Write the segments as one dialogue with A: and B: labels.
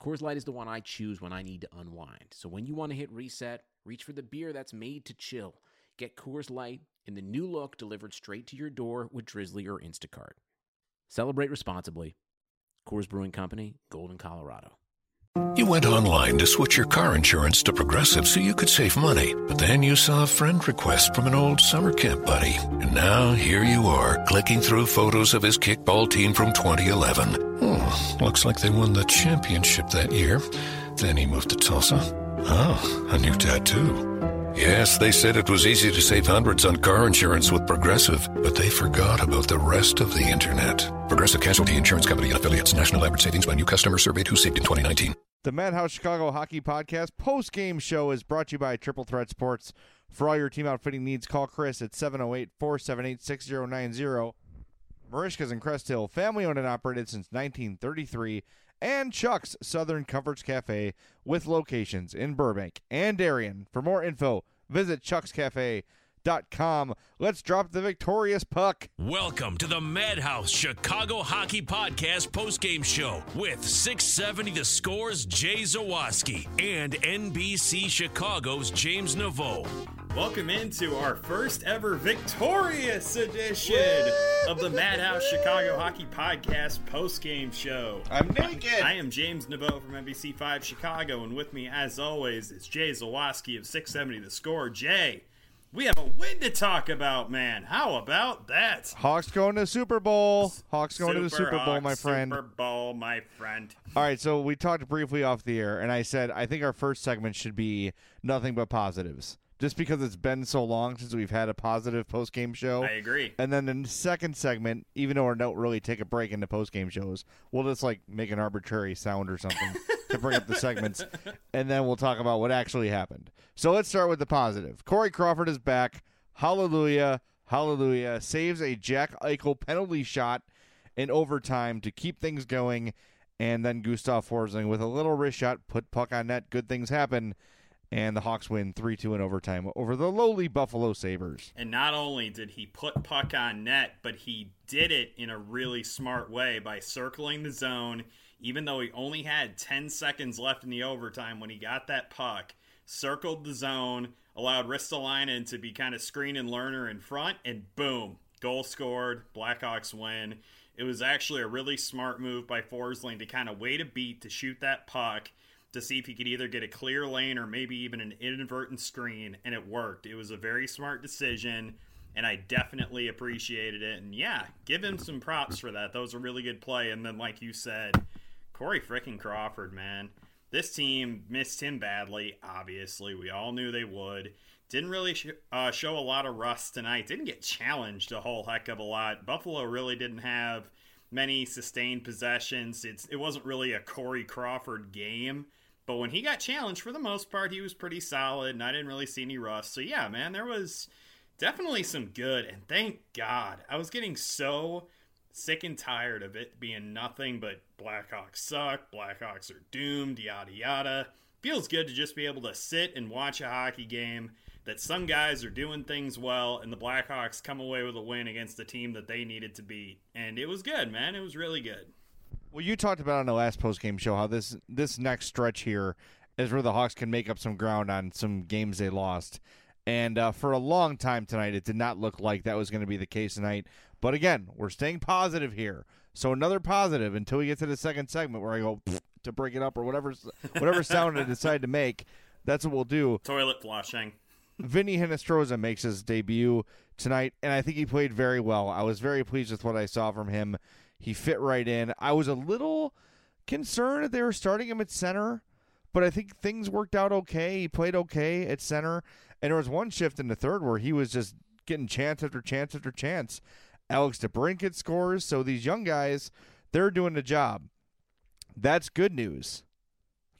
A: Coors Light is the one I choose when I need to unwind. So when you want to hit reset, reach for the beer that's made to chill. Get Coors Light in the new look delivered straight to your door with Drizzly or Instacart. Celebrate responsibly. Coors Brewing Company, Golden, Colorado.
B: You went online to switch your car insurance to Progressive so you could save money, but then you saw a friend request from an old summer camp buddy. And now here you are, clicking through photos of his kickball team from 2011. Looks like they won the championship that year. Then he moved to Tulsa. Oh, a new tattoo. Yes, they said it was easy to save hundreds on car insurance with Progressive, but they forgot about the rest of the internet. Progressive Casualty Insurance Company and affiliates. National average savings by new customer surveyed who saved in 2019.
C: The Madhouse Chicago Hockey Podcast post game show is brought to you by Triple Threat Sports. For all your team outfitting needs, call Chris at 708 478 6090. Marishka's in Crest Hill, family owned and operated since 1933. And Chuck's Southern Comforts Cafe with locations in Burbank and Darien. For more info, visit chuckscafe.com. Let's drop the victorious puck.
D: Welcome to the Madhouse Chicago Hockey Podcast postgame show with 670 The Scores Jay Zawaski and NBC Chicago's James Naveau.
E: Welcome into our first ever victorious edition of the Madhouse Chicago Hockey Podcast postgame show.
C: I'm naked.
E: I am James Naveau from NBC5 Chicago, and with me, as always, is Jay Zawaski of 670 The Score. Jay, we have a win to talk about, man. How about that?
C: Hawks going to Super Bowl. Hawks going to the
E: Super
C: Super Bowl,
E: Hawks,
C: my friend.
E: Super Bowl, my friend.
C: All right, so we talked briefly off the air, and I said I think our first segment should be nothing but positives, just because it's been so long since we've had a positive post game show.
E: I agree.
C: And then the second segment, even though we don't really take a break into post game shows, we'll just like make an arbitrary sound or something to bring up the segments, and then we'll talk about what actually happened. So let's start with the positive. Corey Crawford is back. Hallelujah, hallelujah! Saves a Jack Eichel penalty shot in overtime to keep things going, and then Gustav Forsling with a little wrist shot put puck on net. Good things happen. And the Hawks win 3 2 in overtime over the lowly Buffalo Sabres.
E: And not only did he put puck on net, but he did it in a really smart way by circling the zone, even though he only had 10 seconds left in the overtime when he got that puck, circled the zone, allowed Ristolainen to be kind of screen and Lehner in front, and boom, goal scored, Blackhawks win. It was actually a really smart move by Forsling to kind of wait a beat to shoot that puck to see if he could either get a clear lane or maybe even an inadvertent screen, and it worked. It was a very smart decision, and I definitely appreciated it. And yeah, give him some props for that. That was a really good play. And then, like you said, Corey freaking Crawford, man. This team missed him badly, obviously. We all knew they would. Didn't really sh- uh, show a lot of rust tonight. Didn't get challenged a whole heck of a lot. Buffalo really didn't have many sustained possessions. It's it wasn't really a Corey Crawford game. But when he got challenged, for the most part, he was pretty solid, and I didn't really see any rust. So yeah, man, there was definitely some good, and thank God. I was getting so sick and tired of it being nothing but Blackhawks suck, Blackhawks are doomed, yada yada. feels good to just be able to sit and watch a hockey game that some guys are doing things well and the Blackhawks come away with a win against the team that they needed to beat. And it was good, man. It was really good.
C: Well, you talked about on the last post game show how this this next stretch here is where the Hawks can make up some ground on some games they lost. And uh, for a long time tonight, it did not look like that was going to be the case tonight. But again, we're staying positive here. So another positive until we get to the second segment where I go to break it up or whatever whatever sound I decide to make. That's what we'll do.
E: Toilet flushing.
C: Vinny Hinostroza makes his debut tonight, and I think he played very well. I was very pleased with what I saw from him. He fit right in. I was a little concerned that they were starting him at center, but I think things worked out okay. He played okay at center, and there was one shift in the third where he was just getting chance after chance after chance. Alex DeBrincat scores, so these young guys, they're doing the job. That's good news.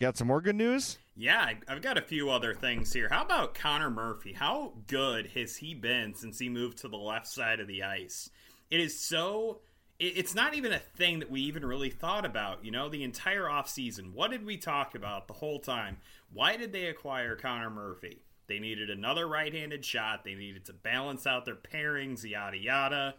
C: Got some more good news?
E: Yeah, I've got a few other things here. How about Connor Murphy? How good has he been since he moved to the left side of the ice? It is so. It's not even a thing that we even really thought about, you know, the entire offseason. What did we talk about the whole time? Why did they acquire Connor Murphy? They needed another right handed shot. They needed to balance out their pairings, yada, yada.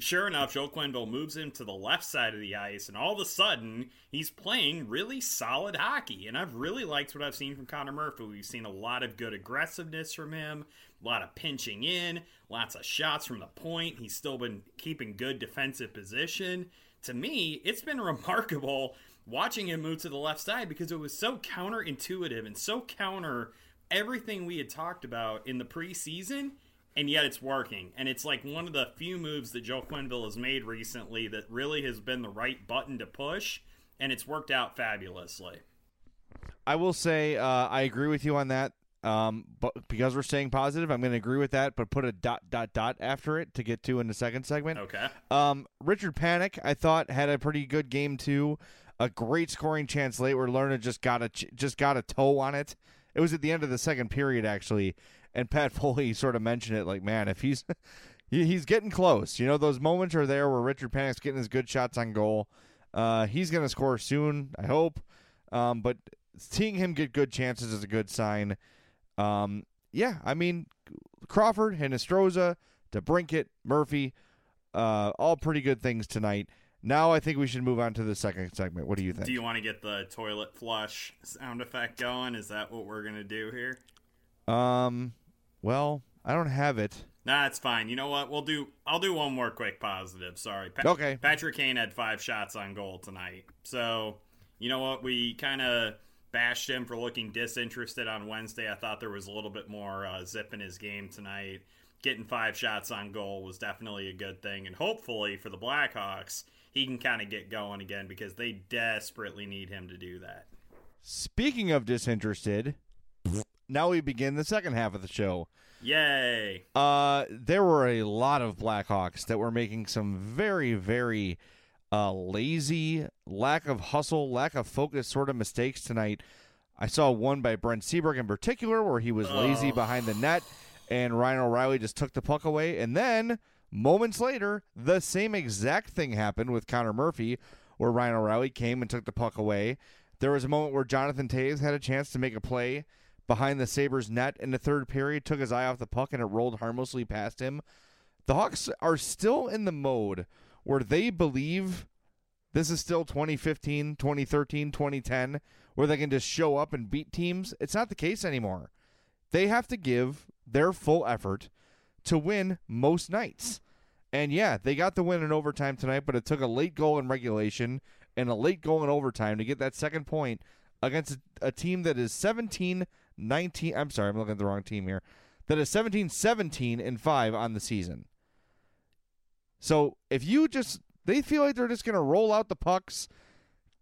E: Sure enough, Joe Quenneville moves him to the left side of the ice, and all of a sudden, he's playing really solid hockey. And I've really liked what I've seen from Connor Murphy. We've seen a lot of good aggressiveness from him, a lot of pinching in, lots of shots from the point. He's still been keeping good defensive position. To me, it's been remarkable watching him move to the left side because it was so counterintuitive and so counter everything we had talked about in the preseason and yet it's working. And it's like one of the few moves that Joe Quenneville has made recently that really has been the right button to push, and it's worked out fabulously.
C: I will say uh, I agree with you on that. Um, but because we're staying positive, I'm going to agree with that, but put a dot dot dot after it to get to in the second segment.
E: Okay.
C: Um, Richard Panik, I thought had a pretty good game too. A great scoring chance late where Lehner just got a just got a toe on it. It was at the end of the second period actually, and Pat Foley sort of mentioned it like, man, if he's he's getting close. You know, those moments are there where Richard Panik's getting his good shots on goal. Uh, he's going to score soon, I hope. Um, but seeing him get good chances is a good sign. Um, yeah, I mean, Crawford, Hinostroza, DeBrincat, Murphy, uh, all pretty good things tonight. Now I think we should move on to the second segment. What do you think?
E: Do you want to get the toilet flush sound effect going? Is that what we're going to do here?
C: Um, well, I don't have it.
E: Nah, it's fine. You know what? We'll do. I'll do one more quick positive. Sorry.
C: Pa- okay.
E: Patrick Kane had five shots on goal tonight. So, you know what? We kind of bashed him for looking disinterested on Wednesday. I thought there was a little bit more uh, zip in his game tonight. Getting five shots on goal was definitely a good thing, and hopefully for the Blackhawks, he can kind of get going again because they desperately need him to do that.
C: Speaking of disinterested, now we begin the second half of the show.
E: Yay!
C: Uh, there were a lot of Blackhawks that were making some very, very uh, lazy, lack of hustle, lack of focus sort of mistakes tonight. I saw one by Brent Seabrook in particular where he was lazy behind the net, and Ryan O'Reilly just took the puck away. And then moments later, the same exact thing happened with Connor Murphy, where Ryan O'Reilly came and took the puck away. There was a moment where Jonathan Toews had a chance to make a play behind the Sabres net in the third period, took his eye off the puck, and it rolled harmlessly past him. The Hawks are still in the mode where they believe this is still 2015, 2013, 2010, where they can just show up and beat teams. It's not the case anymore. They have to give their full effort to win most nights. And yeah, they got the win in overtime tonight, but it took a late goal in regulation and a late goal in overtime to get that second point against a, team that is 17 19 I'm sorry, I'm looking at the wrong team here. That is 17 17 and 5 on the season. So, if you just they feel like they're just going to roll out the pucks,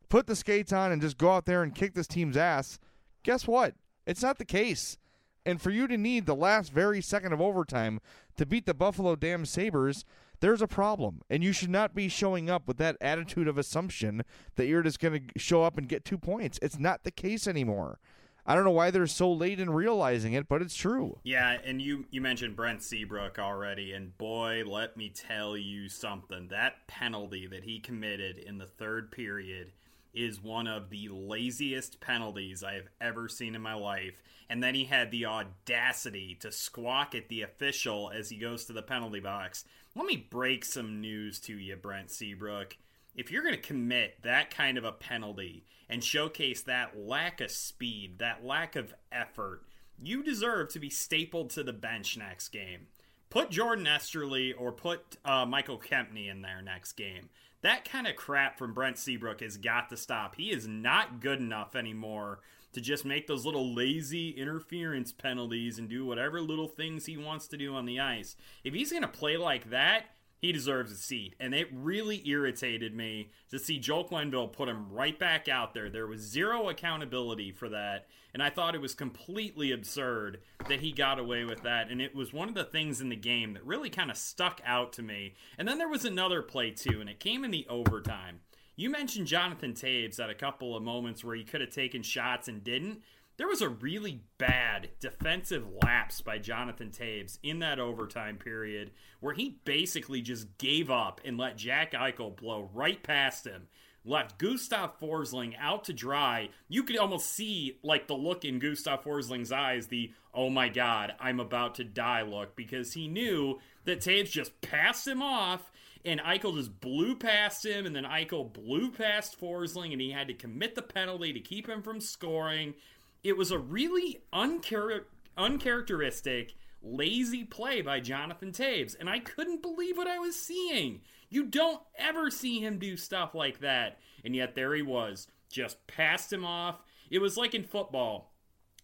C: put the skates on and just go out there and kick this team's ass, guess what? It's not the case. And for you to need the last very second of overtime to beat the Buffalo Dam Sabres, there's a problem. And you should not be showing up with that attitude of assumption that you're just going to show up and get two points. It's not the case anymore. I don't know why they're so late in realizing it, but it's true.
E: Yeah, and you you mentioned Brent Seabrook already, and boy, let me tell you something. That penalty that he committed in the third period is one of the laziest penalties I have ever seen in my life. And then he had the audacity to squawk at the official as he goes to the penalty box. Let me break some news to you, Brent Seabrook. If you're going to commit that kind of a penalty and showcase that lack of speed, that lack of effort, you deserve to be stapled to the bench next game. Put Jordan Oesterle or put uh, Michael Kempny in there next game. That kind of crap from Brent Seabrook has got to stop. He is not good enough anymore to just make those little lazy interference penalties and do whatever little things he wants to do on the ice. If he's going to play like that, he deserves a seat. And it really irritated me to see Joel Quenneville put him right back out there. There was zero accountability for that. And I thought it was completely absurd that he got away with that. And it was one of the things in the game that really kind of stuck out to me. And then there was another play, too, and it came in the overtime. You mentioned Jonathan Toews at a couple of moments where he could have taken shots and didn't. There was a really bad defensive lapse by Jonathan Toews in that overtime period where he basically just gave up and let Jack Eichel blow right past him. Left Gustav Forsling out to dry. You could almost see like the look in Gustav Forsling's eyes, the oh my god, I'm about to die look, because he knew that Toews just passed him off and Eichel just blew past him, and then Eichel blew past Forsling, and he had to commit the penalty to keep him from scoring. It was a really unchar- uncharacteristic, lazy play by Jonathan Toews, and I couldn't believe what I was seeing. You don't ever see him do stuff like that, and yet there he was, just passed him off. It was like in football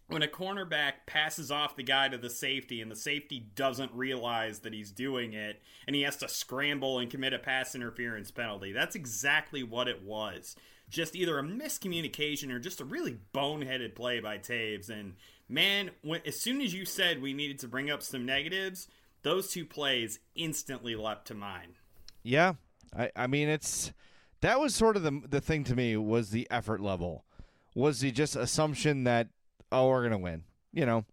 E: when a cornerback passes off the guy to the safety and the safety doesn't realize that he's doing it and he has to scramble and commit a pass interference penalty. That's exactly what it was. Just either a miscommunication or just a really boneheaded play by Toews. And man, when, as soon as you said we needed to bring up some negatives, those two plays instantly leapt to mind.
C: Yeah, I, I mean it's that was sort of the the thing to me was the effort level, was the just assumption that oh, we're gonna win. You know,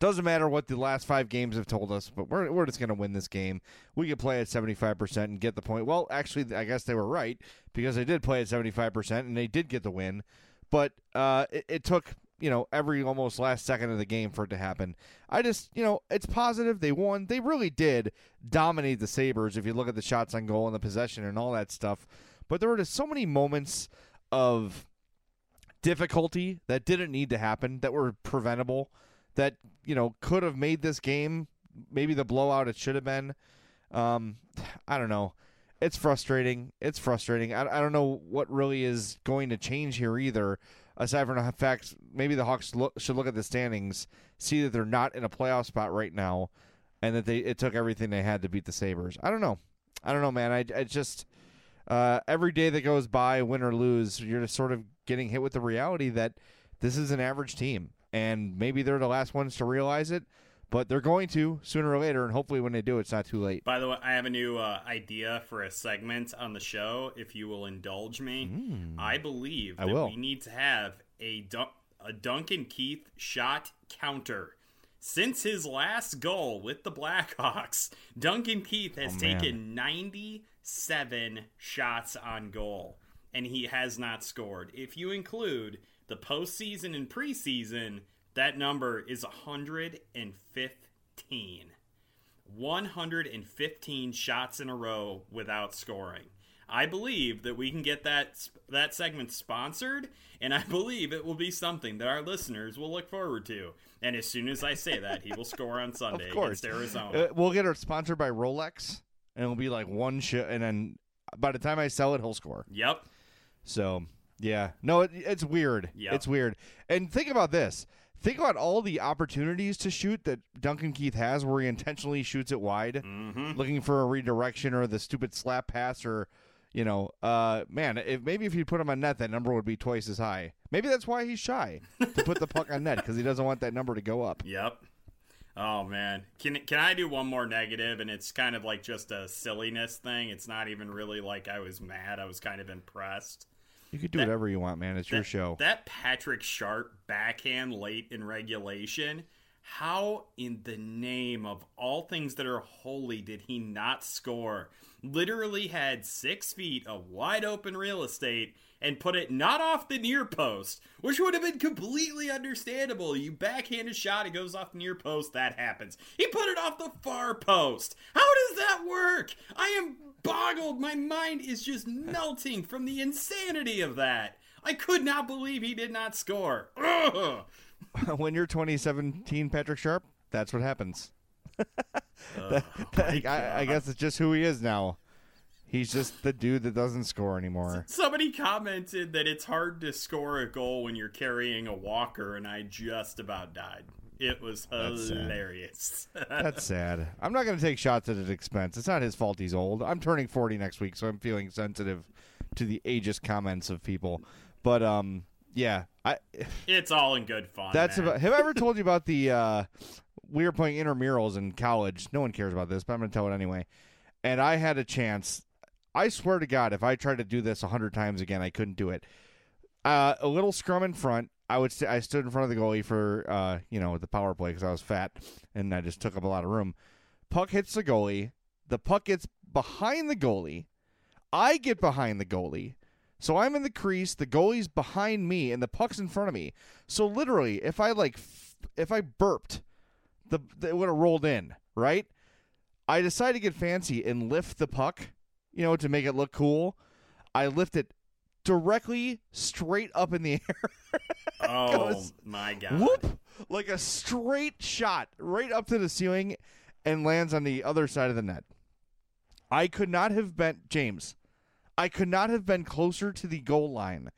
C: doesn't matter what the last five games have told us, but we're we're just gonna win this game. We could play at seventy five percent and get the point. Well, actually, I guess they were right because they did play at seventy five percent and they did get the win. But uh, it, it took you know every almost last second of the game for it to happen. I just you know it's positive they won. They really did dominate the Sabres if you look at the shots on goal and the possession and all that stuff. But there were just so many moments of difficulty that didn't need to happen that were preventable that you know could have made this game maybe the blowout it should have been. Um i don't know. It's frustrating. It's frustrating. I, I don't know what really is going to change here either aside from the fact maybe the hawks look, should look at the standings see that they're not in a playoff spot right now and that they it took everything they had to beat the sabres. I don't know. I don't know man. I, I just uh, every day that goes by, win or lose, you're just sort of getting hit with the reality that this is an average team, and maybe they're the last ones to realize it. But they're going to sooner or later, and hopefully, when they do, it's not too late.
E: By the way, I have a new uh, idea for a segment on the show. If you will indulge me, mm. I believe
C: I will.
E: we need to have a Dun- a Duncan Keith shot counter. Since his last goal with the Blackhawks, Duncan Keith has
C: Oh,
E: taken 97 shots on goal, and he has not scored. If you include the postseason and preseason, that number is 115. 115 shots in a row without scoring. I believe that we can get that that segment sponsored, and I believe it will be something that our listeners will look forward to. And as soon as I say that, he will score on Sunday against Arizona.
C: Uh, we'll get it sponsored by Rolex, and it'll be like one shot, and then by the time I sell it, he'll score.
E: yep.
C: So yeah, no, it, it's weird.
E: Yep.
C: It's weird. And think about this. Think about all the opportunities to shoot that Duncan Keith has, where he intentionally shoots it wide, looking for a redirection or the stupid slap pass, or you know, uh, man, if maybe if you put him on net, that number would be twice as high. Maybe that's why he's shy to put the puck on net because he doesn't want that number to go up.
E: Yep. Oh man, can can I do one more negative? And it's kind of like just a silliness thing. It's not even really like I was mad. I was kind of impressed.
C: You could do
E: That-
C: whatever you want, man. It's your show.
E: That Patrick Sharp backhand late in regulation. How in the name of all things that are holy did he not score? Literally had six feet of wide open real estate and put it not off the near post, which would have been completely understandable. You backhand a shot, it goes off the near post, that happens. He put it off the far post. How does that work? I am boggled. My mind is just melting from the insanity of that. I could not believe he did not score.
C: When you're 2017 Patrick Sharp, that's what happens.
E: Oh,
C: I, I guess it's just who he is now. He's just the dude that doesn't score anymore.
E: Somebody commented that it's hard to score a goal when you're carrying a walker, and I just about died. It was
C: That's
E: hilarious.
C: That's sad. I'm not going to take shots at his expense. It's not his fault he's old. I'm turning 40 next week, so I'm feeling sensitive to the ageist comments of people. But um, yeah, I.
E: it's all in good fun.
C: That's
E: man.
C: about. Have I ever told you about the? Uh, we were playing intramurals in college. No one cares about this, but I'm going to tell it anyway. And I had a chance. I swear to God, if I tried to do this a hundred times again, I couldn't do it. Uh, a little scrum in front. I would. St- I stood in front of the goalie for, uh, you know, the power play because I was fat and I just took up a lot of room. Puck hits the goalie. The puck gets behind the goalie. I get behind the goalie. So I'm in the crease, the goalie's behind me, and the puck's in front of me. So literally, if I like, f- if I burped, the, the it would have rolled in, right? I decided to get fancy and lift the puck, you know, to make it look cool. I lift it directly straight up in the air.
E: Oh
C: goes,
E: my god!
C: Whoop! Like a straight shot right up to the ceiling and lands on the other side of the net. I could not have been James. I could not have been closer to the goal line.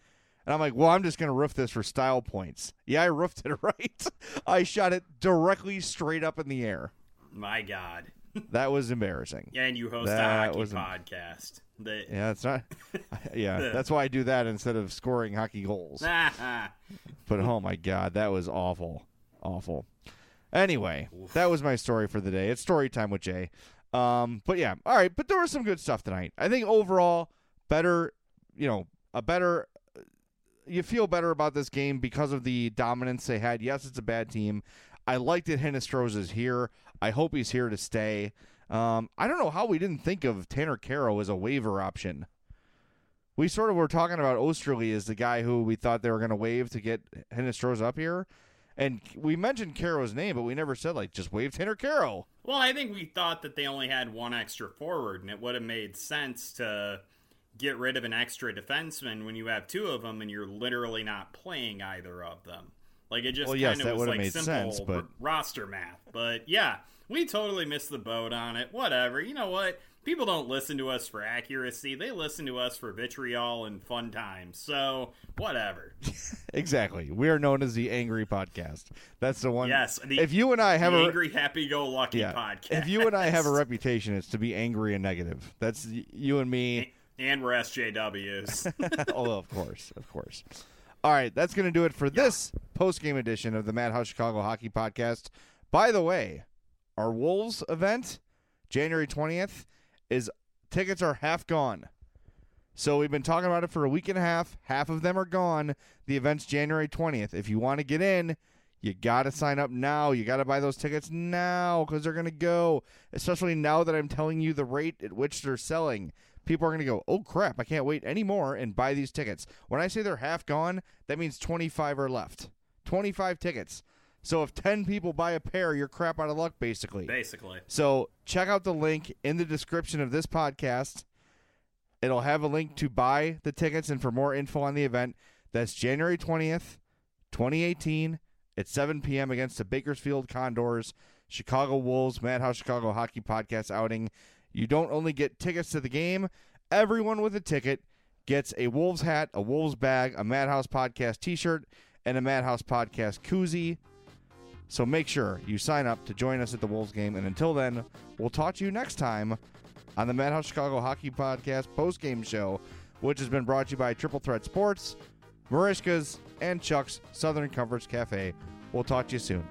C: And I'm like, well, I'm just going to roof this for style points. Yeah, I roofed it right. I shot it directly straight up in the air.
E: My god!
C: That was embarrassing.
E: Yeah, and you host
C: That
E: a hockey
C: was
E: podcast.
C: Yeah, it's not. Yeah, that's why I do that instead of scoring hockey goals. But oh my god, that was awful, awful. Anyway, that was my story for the day. It's story time with Jay. Um, but yeah, all right. But there was some good stuff tonight. I think overall, better. You know, a better. You feel better about this game because of the dominance they had. Yes, it's a bad team. I like that Hinostroza is here. I hope he's here to stay. Um, I don't know how we didn't think of Tanner Kero as a waiver option. We sort of were talking about Oesterle as the guy who we thought they were going to waive to get Hinostroza up here. And we mentioned Kero's name, but we never said, like, just waive Tanner Kero.
E: Well, I think we thought that they only had one extra forward, and it would have made sense to get rid of an extra defenseman when you have two of them and you're literally not playing either of them. Like it just
C: Well, yes,
E: kind of was like
C: made
E: simple
C: sense, but-
E: roster math. But yeah, we totally missed the boat on it. Whatever. You know what? People don't listen to us for accuracy. They listen to us for vitriol and fun times. So, whatever.
C: Exactly. We are known as the Angry Podcast. That's the one.
E: Yes, the-
C: if you and I have a
E: angry happy-go-lucky
C: yeah,
E: podcast.
C: if you and I have a reputation, it's to be angry and negative. That's you and me.
E: and we're SJWs.
C: oh, of course, of course. All right, that's going to do it for this post game edition of the Madhouse Chicago Hockey Podcast. By the way, our Wolves event, January twentieth, is tickets are half gone. So we've been talking about it for a week and a half. Half of them are gone. The event's January twentieth. If you want to get in, you got to sign up now. You got to buy those tickets now because they're going to go. Especially now that I'm telling you the rate at which they're selling people are going to go, oh crap, I can't wait anymore and buy these tickets. When I say they're half gone, that means 25 are left. 25 tickets. So if 10 people buy a pair, you're crap out of luck, basically.
E: Basically.
C: So check out the link in the description of this podcast. It'll have a link to buy the tickets and for more info on the event. That's January 20th, 2018 at 7 p.m. against the Bakersfield Condors, Chicago Wolves, Madhouse Chicago Hockey Podcast outing. You don't only get tickets to the game, everyone with a ticket gets a Wolves hat, a Wolves bag, a Madhouse Podcast t shirt, and a Madhouse Podcast koozie. So make sure you sign up to join us at the Wolves game. And until then, we'll talk to you next time on the Madhouse Chicago Hockey Podcast post game show, which has been brought to you by Triple Threat Sports, Marishka's, and Chuck's Southern Comforts Cafe. We'll talk to you soon.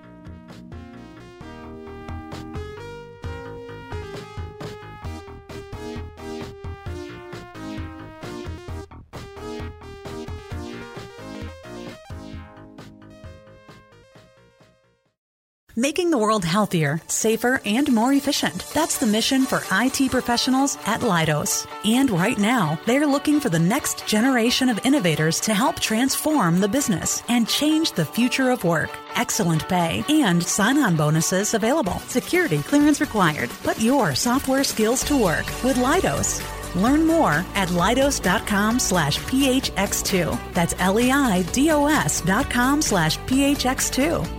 F: Making the world healthier, safer, and more efficient. That's the mission for IT professionals at Leidos. And right now, they're looking for the next generation of innovators to help transform the business and change the future of work. Excellent pay and sign on bonuses available. Security clearance required. Put your software skills to work with Leidos. Learn more at Leidos.com slash PHX2. That's L E I D O S dot com slash PHX2.